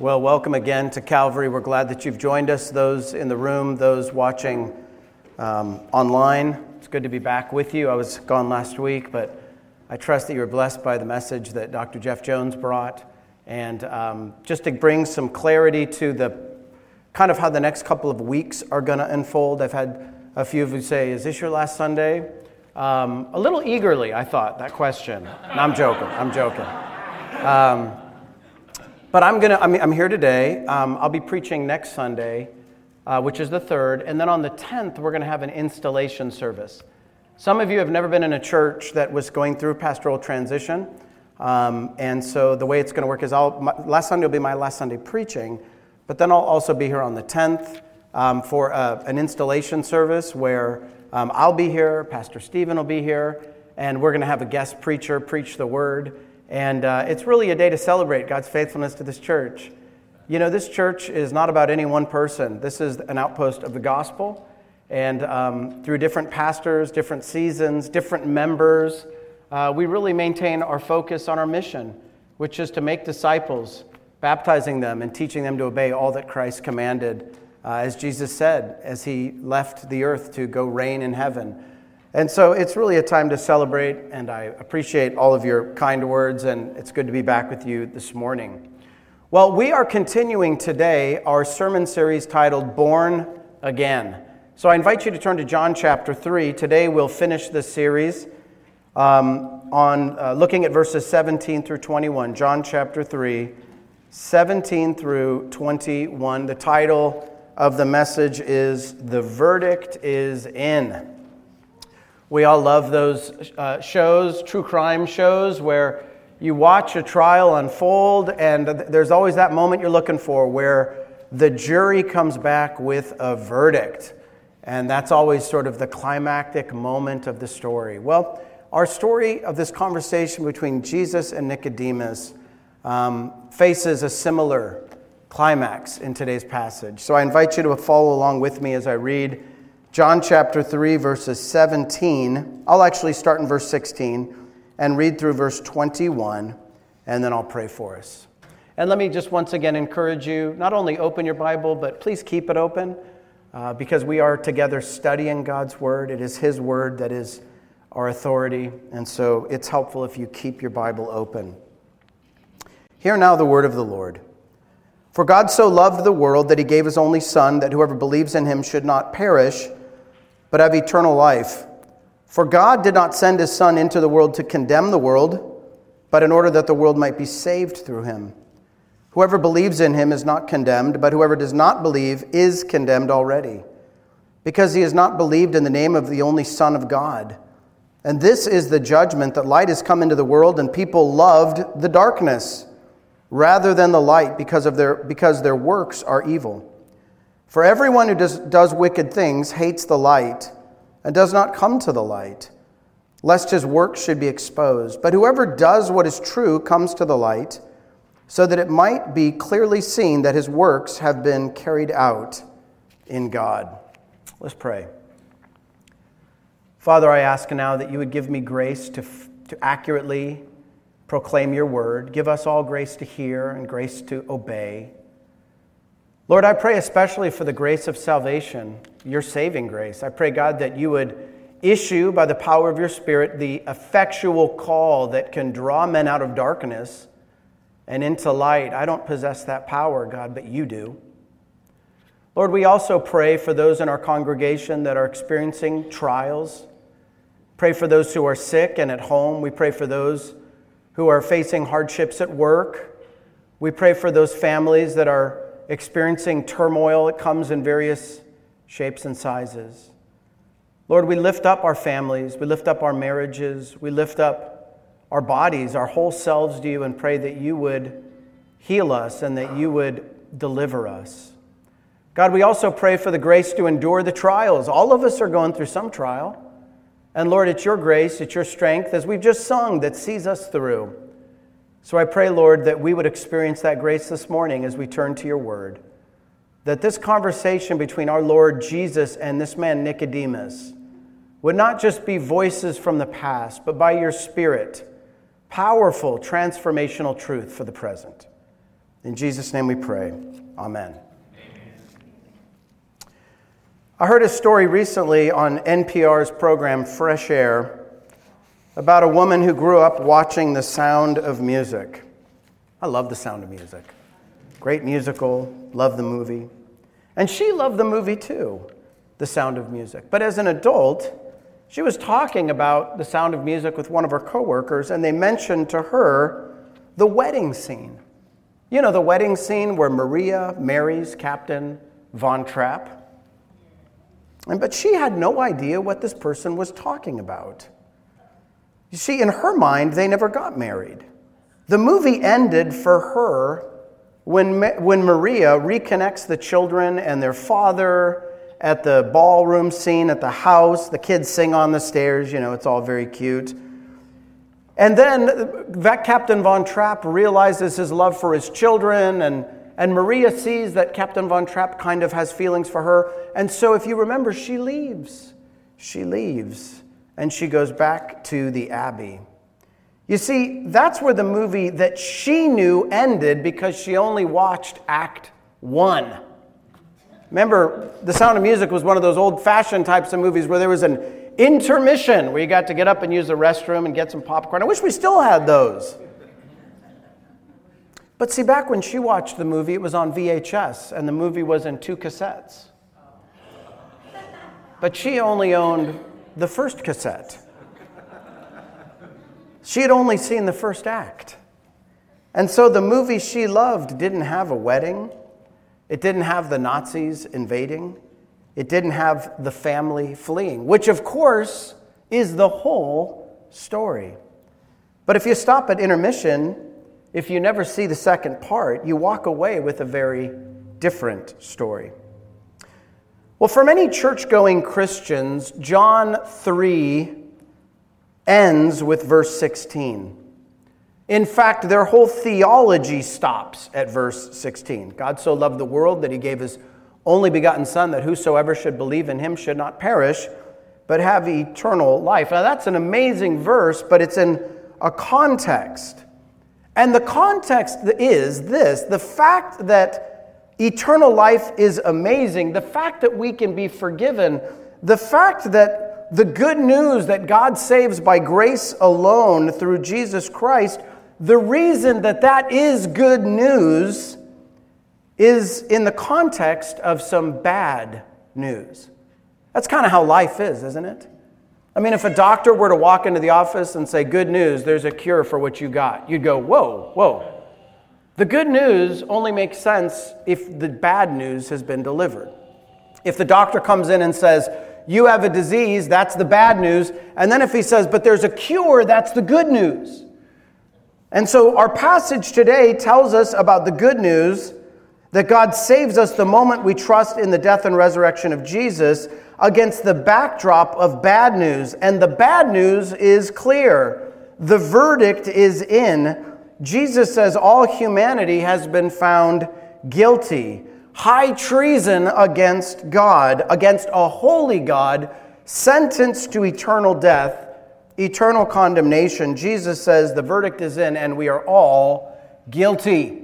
Well, welcome again to Calvary. We're glad that you've joined us, those in the room, those watching um, online. It's good to be back with you. I was gone last week, but I trust that you were blessed by the message that Dr. Jeff Jones brought. And um, just to bring some clarity to the kind of how the next couple of weeks are going to unfold, I've had a few of you say, Is this your last Sunday? Um, a little eagerly, I thought, that question. No, I'm joking. I'm joking. But I'm, gonna, I'm, I'm here today. Um, I'll be preaching next Sunday, uh, which is the third. And then on the 10th, we're going to have an installation service. Some of you have never been in a church that was going through pastoral transition. Um, and so the way it's going to work is I'll, my, last Sunday will be my last Sunday preaching, but then I'll also be here on the 10th um, for uh, an installation service where um, I'll be here, Pastor Stephen will be here, and we're going to have a guest preacher preach the word. And uh, it's really a day to celebrate God's faithfulness to this church. You know, this church is not about any one person, this is an outpost of the gospel. And um, through different pastors, different seasons, different members, uh, we really maintain our focus on our mission, which is to make disciples, baptizing them and teaching them to obey all that Christ commanded, uh, as Jesus said, as he left the earth to go reign in heaven. And so it's really a time to celebrate, and I appreciate all of your kind words, and it's good to be back with you this morning. Well, we are continuing today our sermon series titled Born Again. So I invite you to turn to John chapter 3. Today we'll finish this series um, on uh, looking at verses 17 through 21. John chapter 3, 17 through 21. The title of the message is The Verdict is In. We all love those uh, shows, true crime shows, where you watch a trial unfold, and there's always that moment you're looking for where the jury comes back with a verdict. And that's always sort of the climactic moment of the story. Well, our story of this conversation between Jesus and Nicodemus um, faces a similar climax in today's passage. So I invite you to follow along with me as I read John chapter 3, verses 17. I'll actually start in verse 16 and read through verse 21, and then I'll pray for us. And let me just once again encourage you not only open your Bible, but please keep it open uh, because we are together studying God's Word. It is His Word that is our authority, and so it's helpful if you keep your Bible open. Hear now the Word of the Lord. For God so loved the world that He gave His only Son, that whoever believes in Him should not perish but have eternal life. For God did not send his Son into the world to condemn the world, but in order that the world might be saved through him. Whoever believes in him is not condemned, but whoever does not believe is condemned already, because he has not believed in the name of the only Son of God. And this is the judgment that light has come into the world, and people loved the darkness rather than the light because, of their, because their works are evil. For everyone who does, does wicked things hates the light and does not come to the light, lest his work should be exposed. But whoever does what is true comes to the light, so that it might be clearly seen that his works have been carried out in God. Let's pray. Father, I ask now that you would give me grace to, to accurately proclaim your word. Give us all grace to hear and grace to obey. Lord, I pray especially for the grace of salvation, your saving grace. I pray, God, that you would issue by the power of your Spirit the effectual call that can draw men out of darkness and into light. I don't possess that power, God, but you do. Lord, we also pray for those in our congregation that are experiencing trials. Pray for those who are sick and at home. We pray for those who are facing hardships at work. We pray for those families that are experiencing turmoil. It comes in various shapes and sizes. Lord, we lift up our families, we lift up our marriages, we lift up our bodies, our whole selves to you, and pray that you would heal us and that you would deliver us. God, we also pray for the grace to endure the trials. All of us are going through some trial. And Lord, it's your grace, it's your strength, as we've just sung, that sees us through. So I pray, Lord, that we would experience that grace this morning as we turn to your word. That this conversation between our Lord Jesus and this man Nicodemus would not just be voices from the past, but by your Spirit, powerful transformational truth for the present. In Jesus' name we pray. Amen. I heard a story recently on NPR's program Fresh Air about a woman who grew up watching The Sound of Music. I love The Sound of Music. Great musical, love the movie. And she loved the movie too, The Sound of Music. But as an adult, she was talking about The Sound of Music with one of her coworkers, and they mentioned to her the wedding scene. You know, the wedding scene where Maria marries Captain Von Trapp. And, but she had no idea what this person was talking about. You see, in her mind, they never got married. The movie ended for her when, when Maria reconnects the children and their father at the ballroom scene at the house. The kids sing on the stairs, you know, it's all very cute. And then uh, that Captain Von Trapp realizes his love for his children and and Maria sees that Captain Von Trapp kind of has feelings for her. And so, if you remember, she leaves. She leaves and she goes back to the Abbey. You see, that's where the movie that she knew ended because she only watched Act One. Remember, The Sound of Music was one of those old fashioned types of movies where there was an intermission where you got to get up and use the restroom and get some popcorn. I wish we still had those. But see, back when she watched the movie, it was on VHS, and the movie was in two cassettes. But she only owned the first cassette. She had only seen the first act. And so the movie she loved didn't have a wedding, it didn't have the Nazis invading, it didn't have the family fleeing, which of course is the whole story. But if you stop at intermission, if you never see the second part, you walk away with a very different story. Well, for many church going Christians, John 3 ends with verse 16. In fact, their whole theology stops at verse 16. God so loved the world that he gave his only begotten Son, that whosoever should believe in him should not perish, but have eternal life. Now, that's an amazing verse, but it's in a context. And the context is this the fact that eternal life is amazing, the fact that we can be forgiven, the fact that the good news that God saves by grace alone through Jesus Christ, the reason that that is good news is in the context of some bad news. That's kind of how life is, isn't it? I mean, if a doctor were to walk into the office and say, Good news, there's a cure for what you got, you'd go, Whoa, whoa. The good news only makes sense if the bad news has been delivered. If the doctor comes in and says, You have a disease, that's the bad news. And then if he says, But there's a cure, that's the good news. And so our passage today tells us about the good news that God saves us the moment we trust in the death and resurrection of Jesus against the backdrop of bad news. And the bad news is clear. The verdict is in. Jesus says all humanity has been found guilty. High treason against God, against a holy God, sentenced to eternal death, eternal condemnation. Jesus says the verdict is in, and we are all guilty.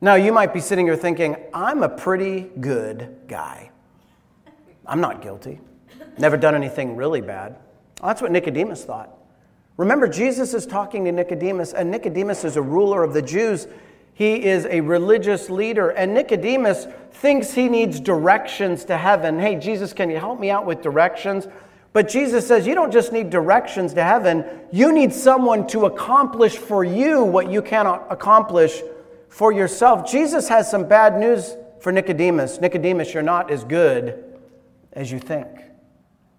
Now, you might be sitting here thinking, I'm a pretty good guy. I'm not guilty. Never done anything really bad. Well, that's what Nicodemus thought. Remember, Jesus is talking to Nicodemus, and Nicodemus is a ruler of the Jews. He is a religious leader, and Nicodemus thinks he needs directions to heaven. Hey, Jesus, can you help me out with directions? But Jesus says, You don't just need directions to heaven, you need someone to accomplish for you what you cannot accomplish for yourself. Jesus has some bad news for Nicodemus. Nicodemus, you're not as good as you think.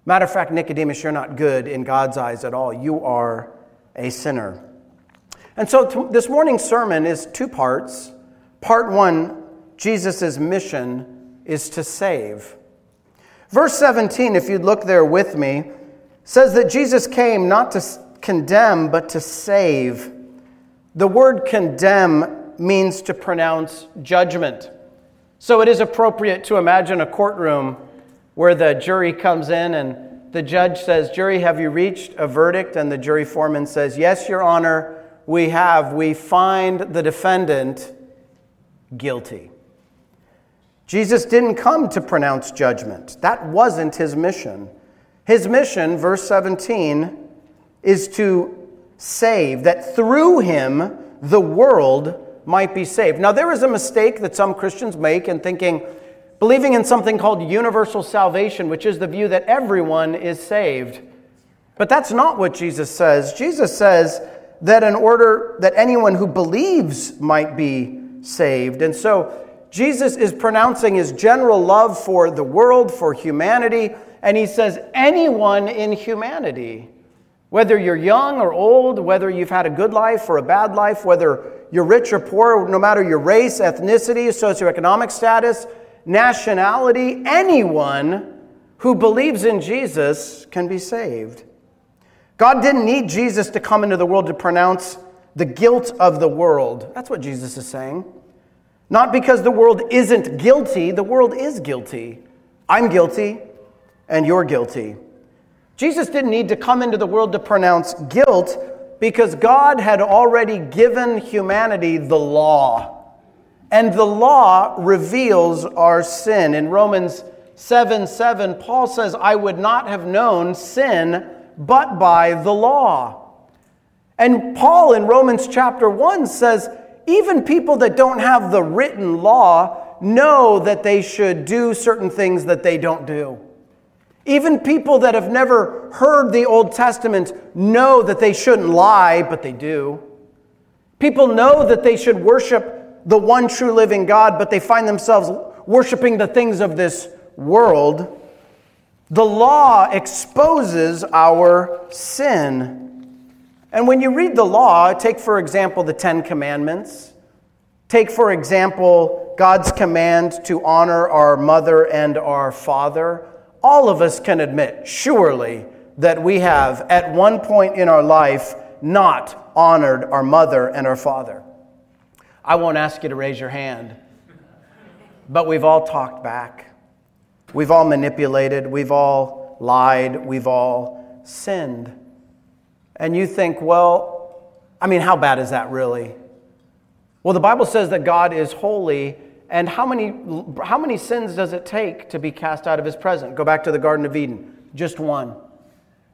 Matter of fact, Nicodemus, you're not good in God's eyes at all. You are a sinner. And so t- this morning's sermon is two parts. Part one Jesus' mission is to save. Verse 17, if you'd look there with me, says that Jesus came not to condemn, but to save. The word condemn means to pronounce judgment. So it is appropriate to imagine a courtroom where the jury comes in and the judge says, Jury, have you reached a verdict? And the jury foreman says, Yes, Your Honor, we have. We find the defendant guilty. Jesus didn't come to pronounce judgment, that wasn't his mission. His mission, verse 17, is to save, that through him the world might be saved. Now, there is a mistake that some Christians make in thinking, believing in something called universal salvation, which is the view that everyone is saved. But that's not what Jesus says. Jesus says that in order that anyone who believes might be saved. And so Jesus is pronouncing his general love for the world, for humanity, and he says, anyone in humanity. Whether you're young or old, whether you've had a good life or a bad life, whether you're rich or poor, no matter your race, ethnicity, socioeconomic status, nationality, anyone who believes in Jesus can be saved. God didn't need Jesus to come into the world to pronounce the guilt of the world. That's what Jesus is saying. Not because the world isn't guilty, the world is guilty. I'm guilty, and you're guilty. Jesus didn't need to come into the world to pronounce guilt because God had already given humanity the law. And the law reveals our sin. In Romans 7 7, Paul says, I would not have known sin but by the law. And Paul in Romans chapter 1 says, even people that don't have the written law know that they should do certain things that they don't do. Even people that have never heard the Old Testament know that they shouldn't lie, but they do. People know that they should worship the one true living God, but they find themselves worshiping the things of this world. The law exposes our sin. And when you read the law, take for example the Ten Commandments. Take for example God's command to honor our mother and our father all of us can admit, surely, that we have at one point in our life not honored our mother and our father. I won't ask you to raise your hand, but we've all talked back. We've all manipulated. We've all lied. We've all sinned. And you think, well, I mean, how bad is that really? Well, the Bible says that God is holy and how many, how many sins does it take to be cast out of his presence? Go back to the Garden of Eden. Just one.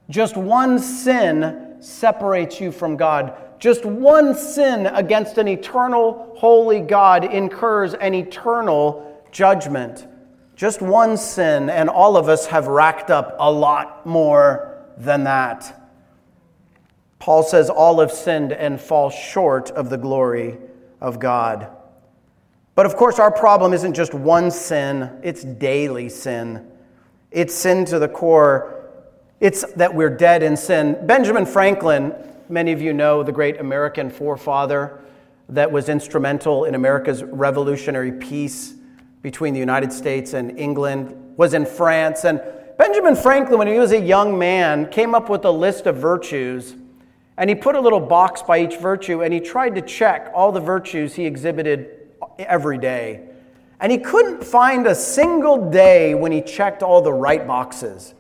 Just one sin separates you from God. Just one sin against an eternal, holy God incurs an eternal judgment. Just one sin, and all of us have racked up a lot more than that. Paul says, All have sinned and fall short of the glory of God. But of course, our problem isn't just one sin, it's daily sin. It's sin to the core. It's that we're dead in sin. Benjamin Franklin, many of you know, the great American forefather that was instrumental in America's revolutionary peace between the United States and England, was in France. And Benjamin Franklin, when he was a young man, came up with a list of virtues. And he put a little box by each virtue and he tried to check all the virtues he exhibited every day. And he couldn't find a single day when he checked all the right boxes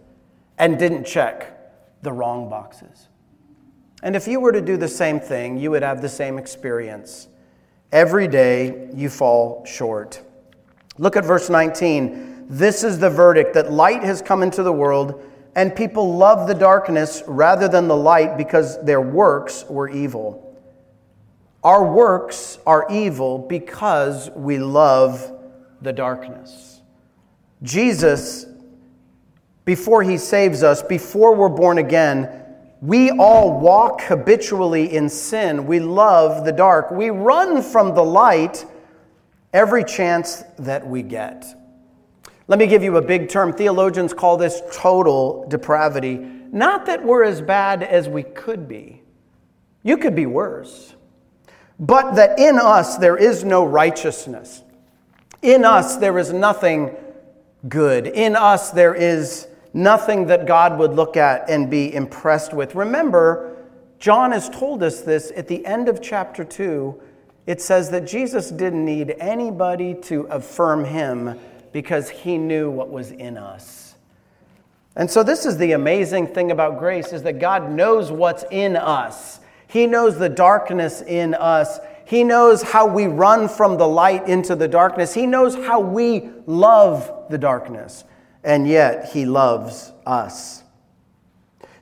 and didn't check the wrong boxes. And if you were to do the same thing, you would have the same experience. Every day you fall short. Look at verse 19. This is the verdict that light has come into the world, and people love the darkness rather than the light because their works were evil. Our works are evil because we love the darkness. Jesus, before he saves us, before we're born again, we all walk habitually in sin. We love the dark. We run from the light every chance that we get. Let me give you a big term. Theologians call this total depravity. Not that we're as bad as we could be, you could be worse but that in us there is no righteousness. In us there is nothing good. In us there is nothing that God would look at and be impressed with. Remember, John has told us this at the end of chapter 2. It says that Jesus didn't need anybody to affirm him because he knew what was in us. And so this is the amazing thing about grace is that God knows what's in us. He knows the darkness in us. He knows how we run from the light into the darkness. He knows how we love the darkness. And yet, He loves us.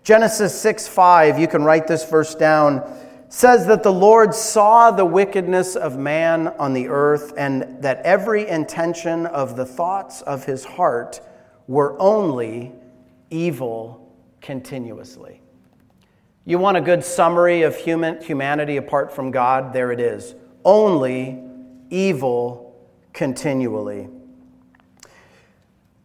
Genesis 6 5, you can write this verse down, says that the Lord saw the wickedness of man on the earth, and that every intention of the thoughts of his heart were only evil continuously. You want a good summary of human, humanity apart from God? There it is. Only evil continually.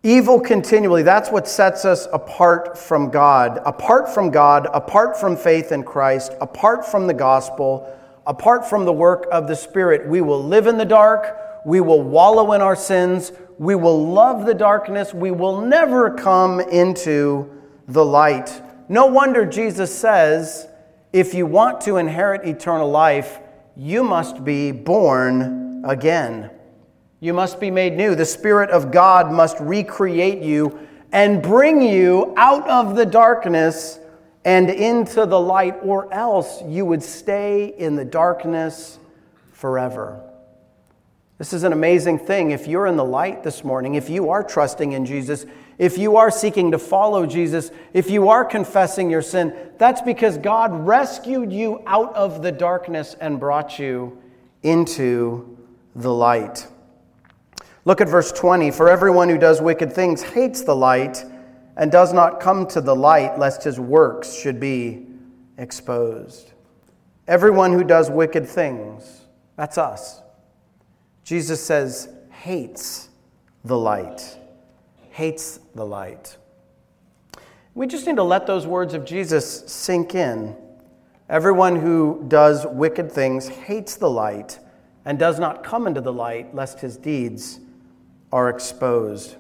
Evil continually, that's what sets us apart from God. Apart from God, apart from faith in Christ, apart from the gospel, apart from the work of the Spirit, we will live in the dark, we will wallow in our sins, we will love the darkness, we will never come into the light. No wonder Jesus says, if you want to inherit eternal life, you must be born again. You must be made new. The Spirit of God must recreate you and bring you out of the darkness and into the light, or else you would stay in the darkness forever. This is an amazing thing. If you're in the light this morning, if you are trusting in Jesus, if you are seeking to follow Jesus, if you are confessing your sin, that's because God rescued you out of the darkness and brought you into the light. Look at verse 20. For everyone who does wicked things hates the light and does not come to the light, lest his works should be exposed. Everyone who does wicked things, that's us. Jesus says, hates the light hates the light. We just need to let those words of Jesus sink in. Everyone who does wicked things hates the light and does not come into the light, lest his deeds are exposed.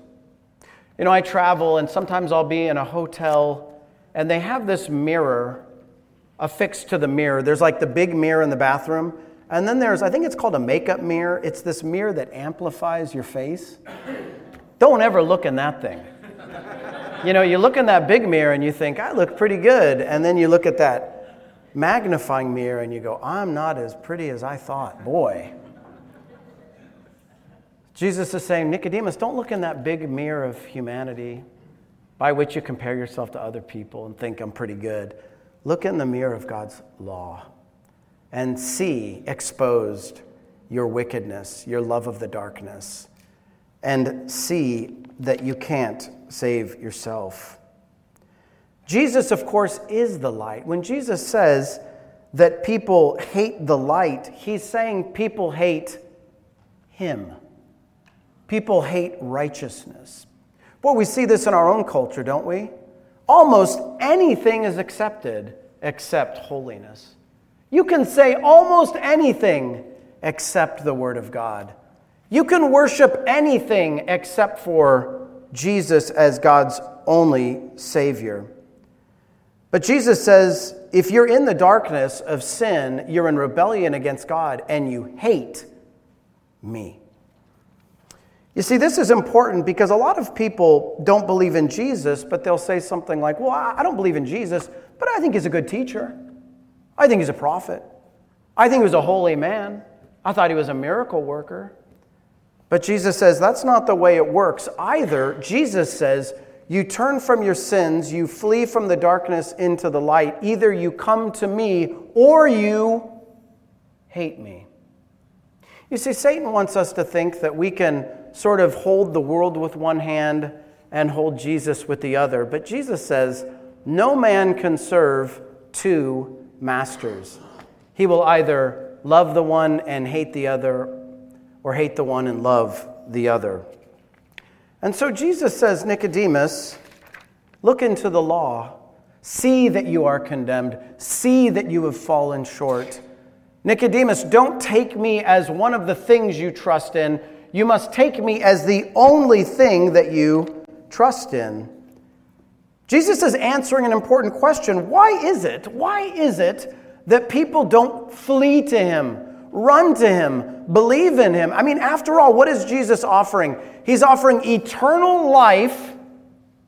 You know, I travel and sometimes I'll be in a hotel and they have this mirror affixed to the mirror. There's like the big mirror in the bathroom. And then there's, I think it's called a makeup mirror. It's this mirror that amplifies your face. Don't ever look in that thing. You know, you look in that big mirror and you think, I look pretty good. And then you look at that magnifying mirror and you go, I'm not as pretty as I thought. Boy. Jesus is saying, Nicodemus, don't look in that big mirror of humanity by which you compare yourself to other people and think I'm pretty good. Look in the mirror of God's law and see exposed your wickedness, your love of the darkness and see that you can't save yourself. Jesus, of course, is the light. When Jesus says that people hate the light, he's saying people hate him. People hate righteousness. Boy, we see this in our own culture, don't we? Almost anything is accepted except holiness. You can say almost anything except the Word of God. You can worship anything except for Jesus as God's only Savior. But Jesus says if you're in the darkness of sin, you're in rebellion against God, and you hate me. You see, this is important because a lot of people don't believe in Jesus, but they'll say something like, Well, I don't believe in Jesus, but I think he's a good teacher. I think he's a prophet. I think he was a holy man. I thought he was a miracle worker. But Jesus says that's not the way it works either. Jesus says, you turn from your sins, you flee from the darkness into the light. Either you come to me or you hate me. You see, Satan wants us to think that we can sort of hold the world with one hand and hold Jesus with the other. But Jesus says, no man can serve two masters. He will either love the one and hate the other, or hate the one and love the other. And so Jesus says, Nicodemus, look into the law. See that you are condemned. See that you have fallen short. Nicodemus, don't take me as one of the things you trust in. You must take me as the only thing that you trust in. Jesus is answering an important question. Why is it? Why is it that people don't flee to him? Run to him, believe in him. I mean, after all, what is Jesus offering? He's offering eternal life,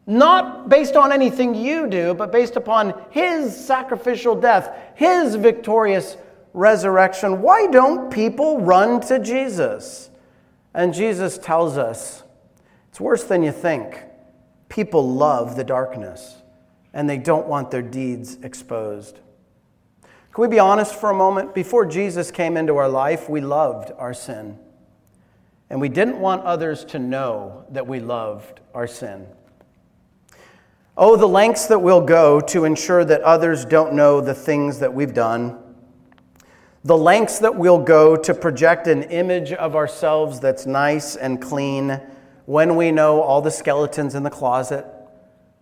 not based on anything you do, but based upon his sacrificial death, his victorious resurrection, why don't people run to Jesus? And Jesus tells us it's worse than you think. People love the darkness and they don't want their deeds exposed. Can we be honest for a moment? Before Jesus came into our life, we loved our sin. And we didn't want others to know that we loved our sin. Oh, the lengths that we'll go to ensure that others don't know the things that we've done. The lengths that we'll go to project an image of ourselves that's nice and clean when we know all the skeletons in the closet.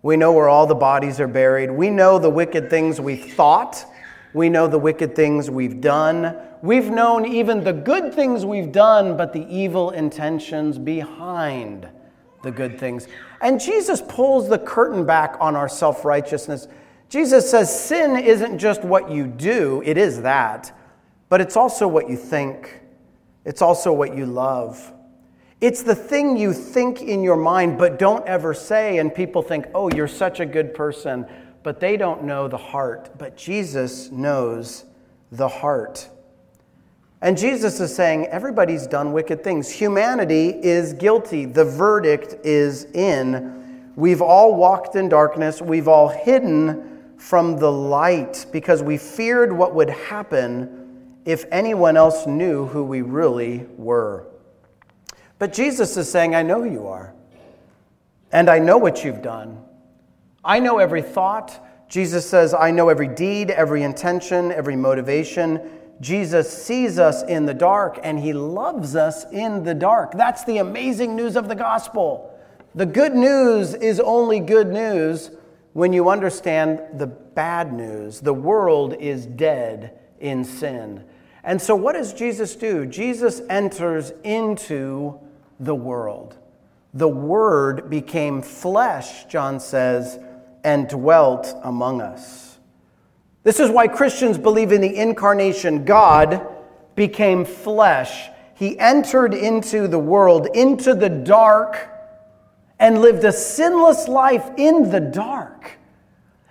We know where all the bodies are buried. We know the wicked things we thought. We know the wicked things we've done. We've known even the good things we've done, but the evil intentions behind the good things. And Jesus pulls the curtain back on our self righteousness. Jesus says sin isn't just what you do, it is that, but it's also what you think, it's also what you love. It's the thing you think in your mind but don't ever say, and people think, oh, you're such a good person, but they don't know the heart. But Jesus knows the heart. And Jesus is saying everybody's done wicked things. Humanity is guilty. The verdict is in. We've all walked in darkness. We've all hidden from the light because we feared what would happen if anyone else knew who we really were. But Jesus is saying, I know who you are. And I know what you've done. I know every thought. Jesus says, I know every deed, every intention, every motivation. Jesus sees us in the dark and he loves us in the dark. That's the amazing news of the gospel. The good news is only good news when you understand the bad news. The world is dead in sin. And so, what does Jesus do? Jesus enters into the world. The Word became flesh, John says, and dwelt among us. This is why Christians believe in the incarnation. God became flesh. He entered into the world, into the dark, and lived a sinless life in the dark.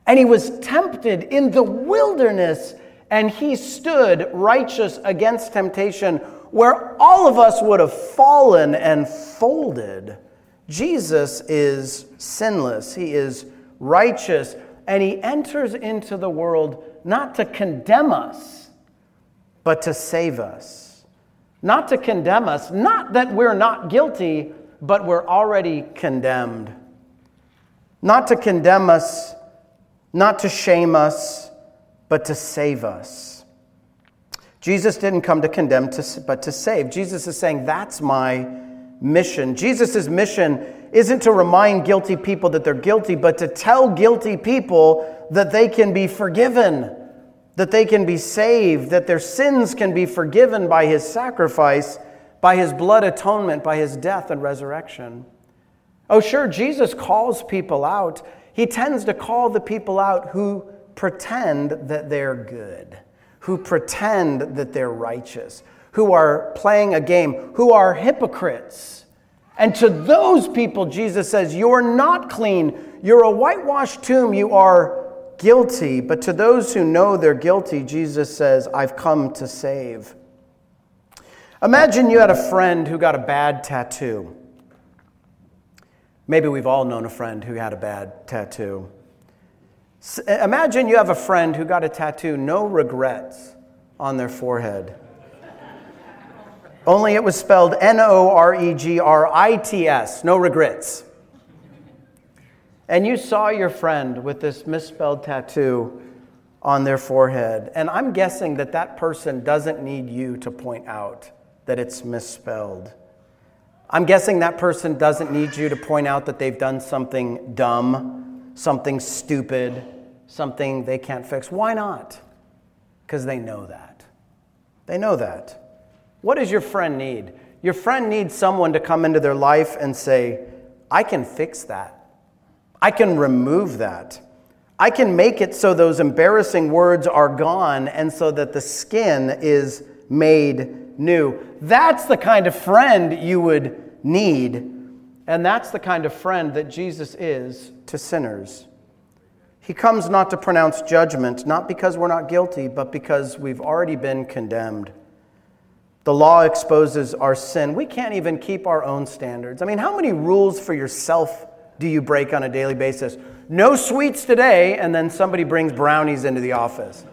And he was tempted in the wilderness, and he stood righteous against temptation, where all of us would have fallen and folded. Jesus is sinless, he is righteous and he enters into the world not to condemn us, but to save us. Not to condemn us, not that we're not guilty, but we're already condemned. Not to condemn us, not to shame us, but to save us. Jesus didn't come to condemn, but to save. Jesus is saying, That's my mission. Jesus' mission isn't to remind guilty people that they're guilty, but to tell guilty people that they can be forgiven, that they can be saved, that their sins can be forgiven by his sacrifice, by his blood atonement, by his death and resurrection. Oh, sure, Jesus calls people out. He tends to call the people out who pretend that they're good, who pretend that they're righteous, who are playing a game, who are hypocrites. And to those people, Jesus says, You're not clean. You're a whitewashed tomb. You are guilty. But to those who know they're guilty, Jesus says, I've come to save. Imagine you had a friend who got a bad tattoo. Maybe we've all known a friend who had a bad tattoo. Imagine you have a friend who got a tattoo, no regrets, on their forehead. Only it was spelled N O R E G R I T S, no regrets. And you saw your friend with this misspelled tattoo on their forehead. And I'm guessing that that person doesn't need you to point out that it's misspelled. I'm guessing that person doesn't need you to point out that they've done something dumb, something stupid, something they can't fix. Why not? Because they know that. They know that. What does your friend need? Your friend needs someone to come into their life and say, I can fix that. I can remove that. I can make it so those embarrassing words are gone and so that the skin is made new. That's the kind of friend you would need. And that's the kind of friend that Jesus is to sinners. He comes not to pronounce judgment, not because we're not guilty, but because we've already been condemned. The law exposes our sin. We can't even keep our own standards. I mean, how many rules for yourself do you break on a daily basis? No sweets today, and then somebody brings brownies into the office.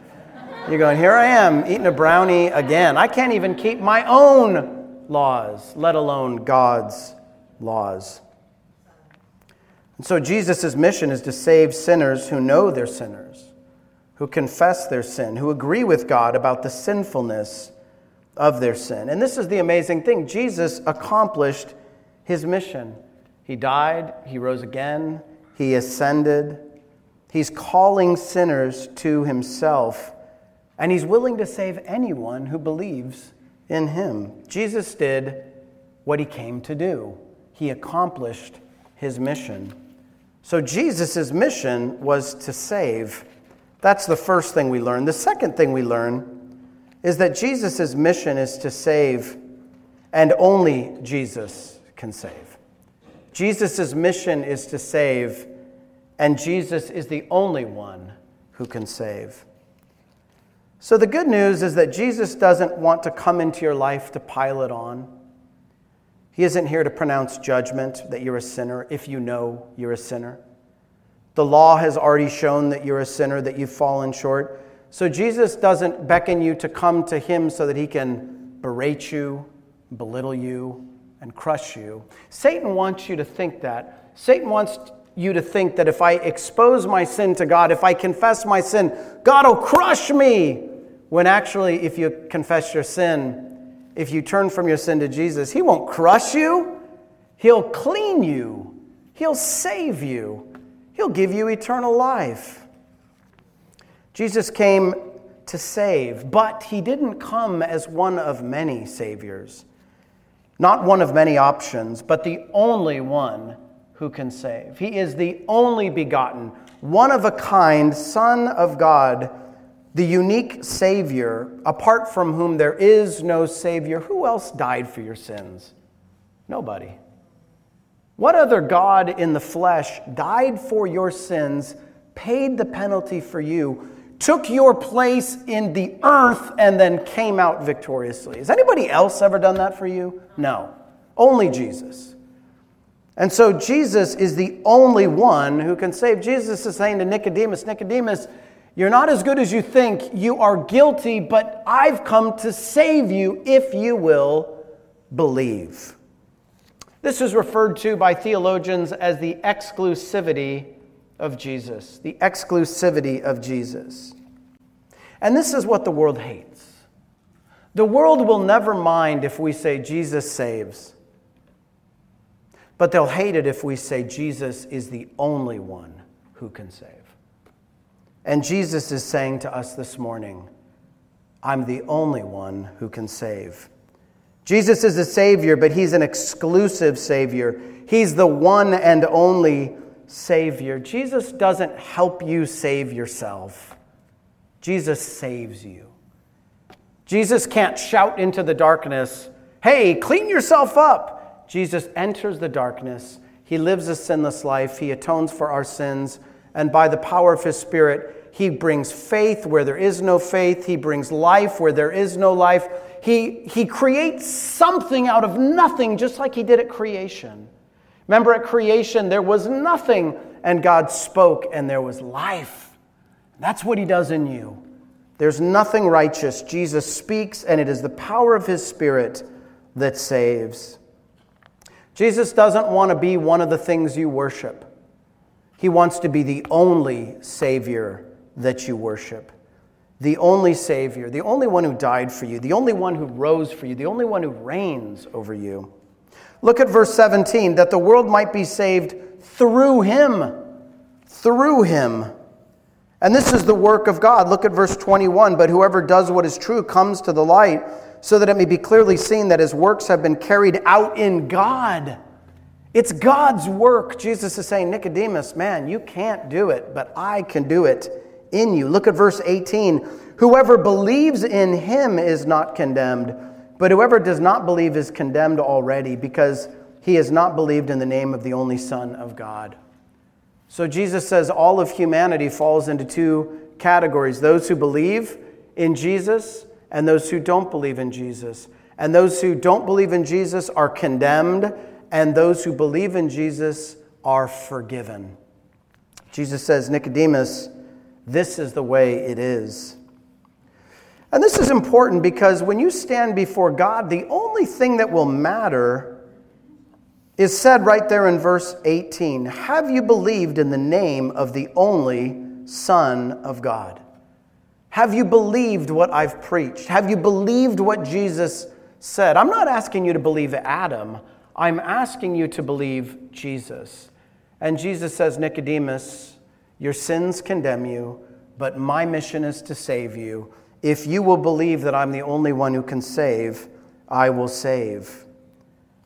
You're going, here I am eating a brownie again. I can't even keep my own laws, let alone God's laws. And so Jesus' mission is to save sinners who know they're sinners, who confess their sin, who agree with God about the sinfulness of their sin. And this is the amazing thing Jesus accomplished his mission. He died, he rose again, he ascended. He's calling sinners to himself and he's willing to save anyone who believes in him. Jesus did what he came to do, he accomplished his mission. So, Jesus' mission was to save. That's the first thing we learn. The second thing we learn is that Jesus' mission is to save, and only Jesus can save. Jesus' mission is to save, and Jesus is the only one who can save. So, the good news is that Jesus doesn't want to come into your life to pile it on. He isn't here to pronounce judgment that you're a sinner if you know you're a sinner. The law has already shown that you're a sinner, that you've fallen short. So, Jesus doesn't beckon you to come to Him so that He can berate you, belittle you, and crush you. Satan wants you to think that. Satan wants you to think that if I expose my sin to God, if I confess my sin, God will crush me. When actually, if you confess your sin, if you turn from your sin to Jesus, He won't crush you, He'll clean you, He'll save you, He'll give you eternal life. Jesus came to save, but He didn't come as one of many Saviors. Not one of many options, but the only one who can save. He is the only begotten, one of a kind Son of God, the unique Savior, apart from whom there is no Savior. Who else died for your sins? Nobody. What other God in the flesh died for your sins, paid the penalty for you, took your place in the earth, and then came out victoriously? Has anybody else ever done that for you? No. Only Jesus. And so Jesus is the only one who can save. Jesus is saying to Nicodemus, Nicodemus, you're not as good as you think. You are guilty, but I've come to save you if you will believe. This is referred to by theologians as the exclusivity of Jesus. The exclusivity of Jesus. And this is what the world hates. The world will never mind if we say Jesus saves. But they'll hate it if we say Jesus is the only one who can save. And Jesus is saying to us this morning, I'm the only one who can save. Jesus is a Savior, but He's an exclusive Savior. He's the one and only Savior. Jesus doesn't help you save yourself, Jesus saves you. Jesus can't shout into the darkness, Hey, clean yourself up. Jesus enters the darkness. He lives a sinless life. He atones for our sins. And by the power of His Spirit, He brings faith where there is no faith. He brings life where there is no life. He, he creates something out of nothing, just like He did at creation. Remember, at creation, there was nothing, and God spoke, and there was life. That's what He does in you. There's nothing righteous. Jesus speaks, and it is the power of His Spirit that saves. Jesus doesn't want to be one of the things you worship. He wants to be the only Savior that you worship. The only Savior, the only one who died for you, the only one who rose for you, the only one who reigns over you. Look at verse 17 that the world might be saved through Him. Through Him. And this is the work of God. Look at verse 21 But whoever does what is true comes to the light so that it may be clearly seen that his works have been carried out in God. It's God's work. Jesus is saying, Nicodemus, man, you can't do it, but I can do it in you. Look at verse 18. Whoever believes in him is not condemned, but whoever does not believe is condemned already because he has not believed in the name of the only Son of God. So Jesus says all of humanity falls into two categories those who believe in Jesus and those who don't believe in Jesus. And those who don't believe in Jesus are condemned, and those who believe in Jesus are forgiven. Jesus says, Nicodemus, this is the way it is. And this is important because when you stand before God, the only thing that will matter is said right there in verse 18 Have you believed in the name of the only Son of God? Have you believed what I've preached? Have you believed what Jesus said? I'm not asking you to believe Adam, I'm asking you to believe Jesus. And Jesus says, Nicodemus, your sins condemn you, but my mission is to save you. If you will believe that I'm the only one who can save, I will save.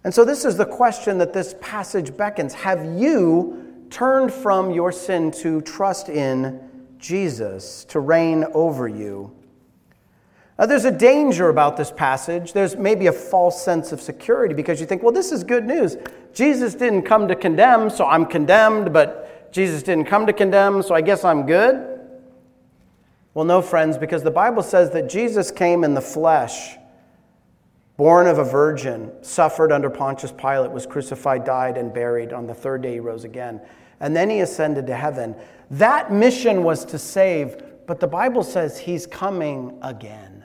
And so, this is the question that this passage beckons Have you turned from your sin to trust in Jesus to reign over you? Now, there's a danger about this passage. There's maybe a false sense of security because you think, well, this is good news. Jesus didn't come to condemn, so I'm condemned, but Jesus didn't come to condemn, so I guess I'm good. Well, no, friends, because the Bible says that Jesus came in the flesh, born of a virgin, suffered under Pontius Pilate, was crucified, died, and buried. On the third day, he rose again. And then he ascended to heaven. That mission was to save, but the Bible says he's coming again.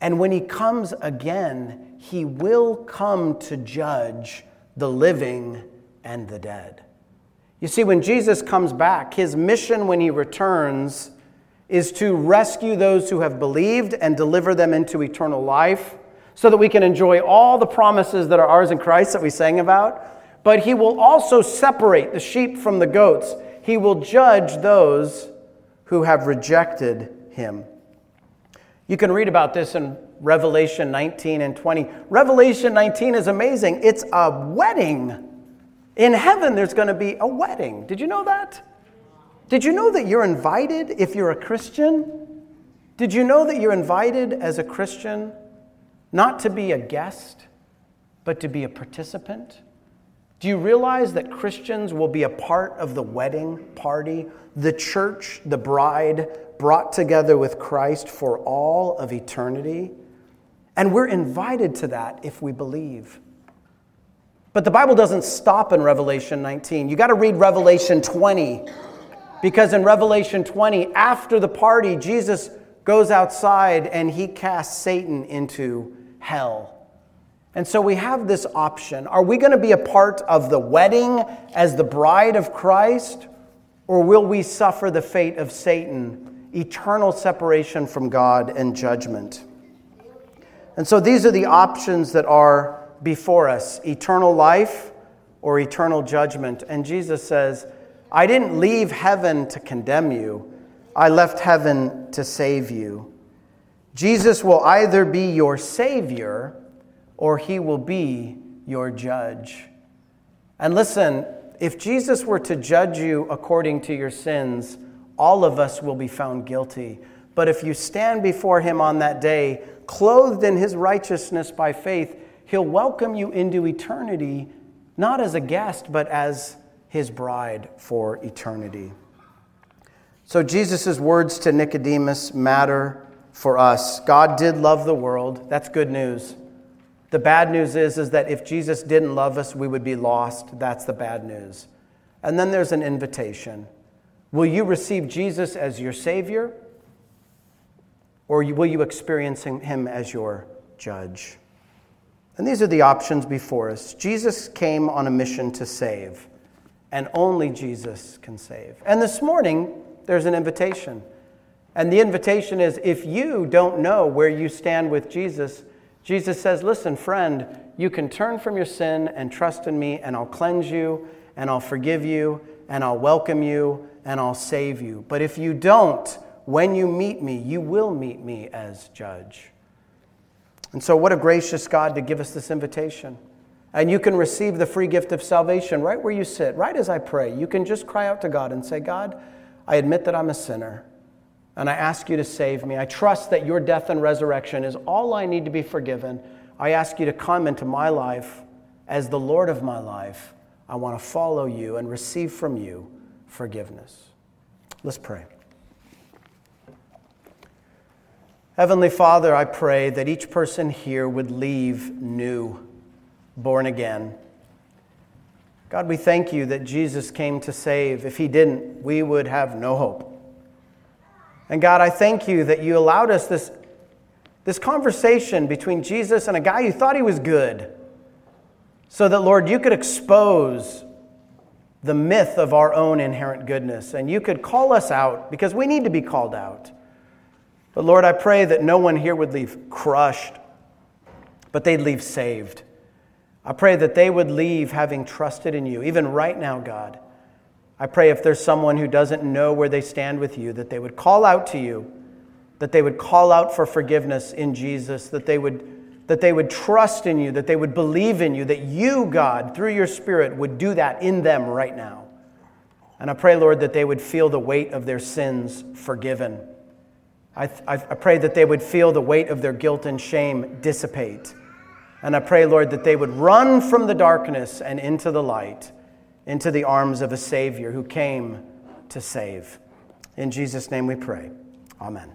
And when he comes again, he will come to judge the living and the dead. You see, when Jesus comes back, his mission when he returns is to rescue those who have believed and deliver them into eternal life so that we can enjoy all the promises that are ours in Christ that we sang about. But he will also separate the sheep from the goats. He will judge those who have rejected him. You can read about this in Revelation 19 and 20. Revelation 19 is amazing. It's a wedding. In heaven, there's going to be a wedding. Did you know that? Did you know that you're invited if you're a Christian? Did you know that you're invited as a Christian not to be a guest, but to be a participant? Do you realize that Christians will be a part of the wedding party, the church, the bride, brought together with Christ for all of eternity? And we're invited to that if we believe. But the Bible doesn't stop in Revelation 19. You got to read Revelation 20 because in Revelation 20, after the party, Jesus goes outside and he casts Satan into hell. And so we have this option. Are we going to be a part of the wedding as the bride of Christ? Or will we suffer the fate of Satan, eternal separation from God and judgment? And so these are the options that are before us eternal life or eternal judgment. And Jesus says, I didn't leave heaven to condemn you, I left heaven to save you. Jesus will either be your Savior or he will be your judge. And listen, if Jesus were to judge you according to your sins, all of us will be found guilty. But if you stand before him on that day, clothed in his righteousness by faith, he'll welcome you into eternity, not as a guest, but as his bride for eternity. So Jesus' words to Nicodemus matter for us. God did love the world. That's good news. The bad news is, is that if Jesus didn't love us, we would be lost. That's the bad news. And then there's an invitation. Will you receive Jesus as your Savior? Or will you experience Him as your judge? And these are the options before us. Jesus came on a mission to save and only Jesus can save. And this morning, there's an invitation. And the invitation is if you don't know where you stand with Jesus, Jesus says, Listen, friend, you can turn from your sin and trust in me, and I'll cleanse you, and I'll forgive you, and I'll welcome you, and I'll save you. But if you don't, when you meet me, you will meet me as judge. And so, what a gracious God to give us this invitation. And you can receive the free gift of salvation right where you sit, right as I pray. You can just cry out to God and say, God, I admit that I'm a sinner, and I ask you to save me. I trust that your death and resurrection is all I need to be forgiven. I ask you to come into my life as the Lord of my life. I want to follow you and receive from you forgiveness. Let's pray. Heavenly Father, I pray that each person here would leave new, born again. God, we thank you that Jesus came to save. If he didn't, we would have no hope. And God, I thank you that you allowed us this, this conversation between Jesus and a guy who thought he was good, so that, Lord, you could expose the myth of our own inherent goodness and you could call us out because we need to be called out. But Lord, I pray that no one here would leave crushed, but they'd leave saved. I pray that they would leave having trusted in you, even right now, God. I pray if there's someone who doesn't know where they stand with you, that they would call out to you, that they would call out for forgiveness in Jesus, that they would, that they would trust in you, that they would believe in you, that you, God, through your Spirit, would do that in them right now. And I pray, Lord, that they would feel the weight of their sins forgiven I, I, I pray that they would feel the weight of their guilt and shame dissipate. And I pray, Lord, that they would run from the darkness and into the light, into the arms of a Savior who came to save. In Jesus' name we pray. Amen.